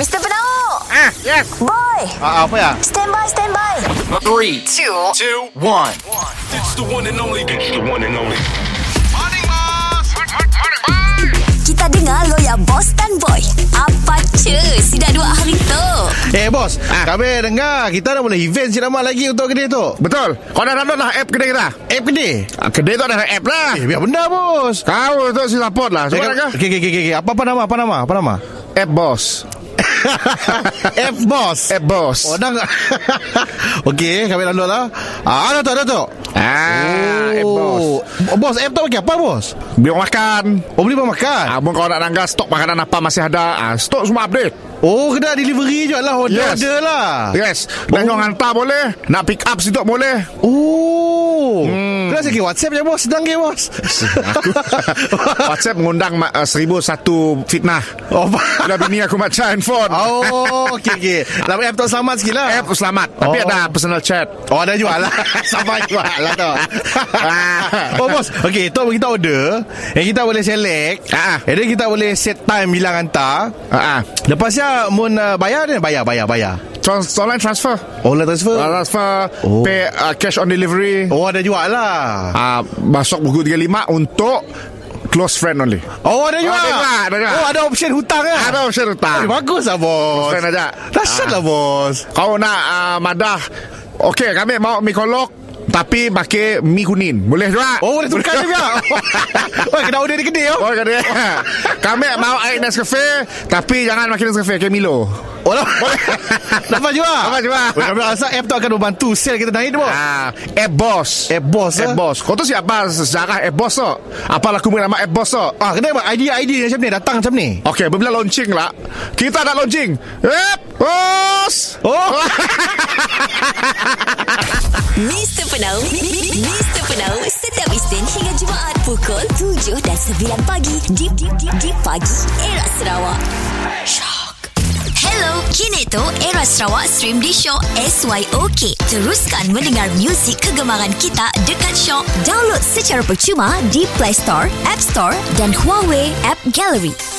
Mr. Penau Ah, yes. Boy Ah, apa ya? Stand by, stand by Three, two, two, one. It's the one and only. It's the one and only. Kita dengar lo ya Boss dan Boy Apa cu Si dah dua hari tu Eh bos, kami dengar kita dah boleh event si nama lagi untuk kedai tu. Betul. Kau dah download lah app kedai kita. App kedai. Ah, Kedai tu ada app lah. Eh, biar benda bos. Kau tu si support lah. Eh, Cuba? Okey, okey, okey, okey. Apa apa nama? Apa nama? Apa nama? App boss. App bos. App boss. Oh, dah? Okey, kami download lah. Ah, ada tu, ada tu. Ah, app boss. Oh, bos, app tu bagi apa bos? Biar makan. Oh, beli makan. Ah, kau nak nangga stok makanan apa masih ada. Ah, stok semua update. Oh, kena delivery je lah. Order, Yes. lah. Yes. Dan Oh. oh. hantar boleh. Nak pick up situ boleh. Oh. Kena sikit WhatsApp je bos. Sedang ke bos? Aku WhatsApp mengundang ma- uh, seribu satu fitnah. Oh, Bila bini aku macam handphone. Oh, okey okey. Dalam app tu selamat sikit lah. App selamat. Tapi Oh. ada personal chat. Oh, ada jual lah. Sampai jual lah tu. oh, bos. Okey, tu kita order. Yang kita boleh select. Ah. And then kita boleh set time bilang hantar. Ah, ah. Lepasnya mun uh, bayar dia bayar bayar bayar. Trans- online transfer. Online transfer. Uh, transfer. Oh. Pay uh, cash on delivery. Oh, ada jual lah. Ah, masuk buku 35 untuk close friend only. Oh, ada jual. ada jual, ada jual. Oh, ada option hutang kan? Ada option hutang. bagus lah, bos. Friend aja. Dahsyat Ah. lah, bos. Kau nak uh, madah. Okey, kami mau mie kolok tapi pakai mie kuning. Boleh juga? Oh, boleh tukar juga. oh, kena order di kedai, oh. Oh, dia. Kami mau air Nescafe tapi jangan makin Nescafe kayak Milo. Oh, lah. Dapat juga. Dapat juga. Oh, kami rasa app tu akan membantu sale kita naik, bos. Ah, App Boss. App Boss, App ah? Boss. Kau tu siapa sejarah App Boss tu? Apa laku nama App Boss tu? Ah, kena idea-idea macam ni, datang macam ni. Okey, bila launching lah. Kita dah launching. App Boss. Oh. Mr. Penau Mr. Penau Setiap Isnin hingga Jumaat Pukul 7 dan 9 pagi Di, di, di, di pagi Era Sarawak Shock Hello, kini tu Era Sarawak stream di Shock SYOK. Teruskan mendengar muzik kegemaran kita dekat Shock. Download secara percuma di Play Store, App Store dan Huawei App Gallery.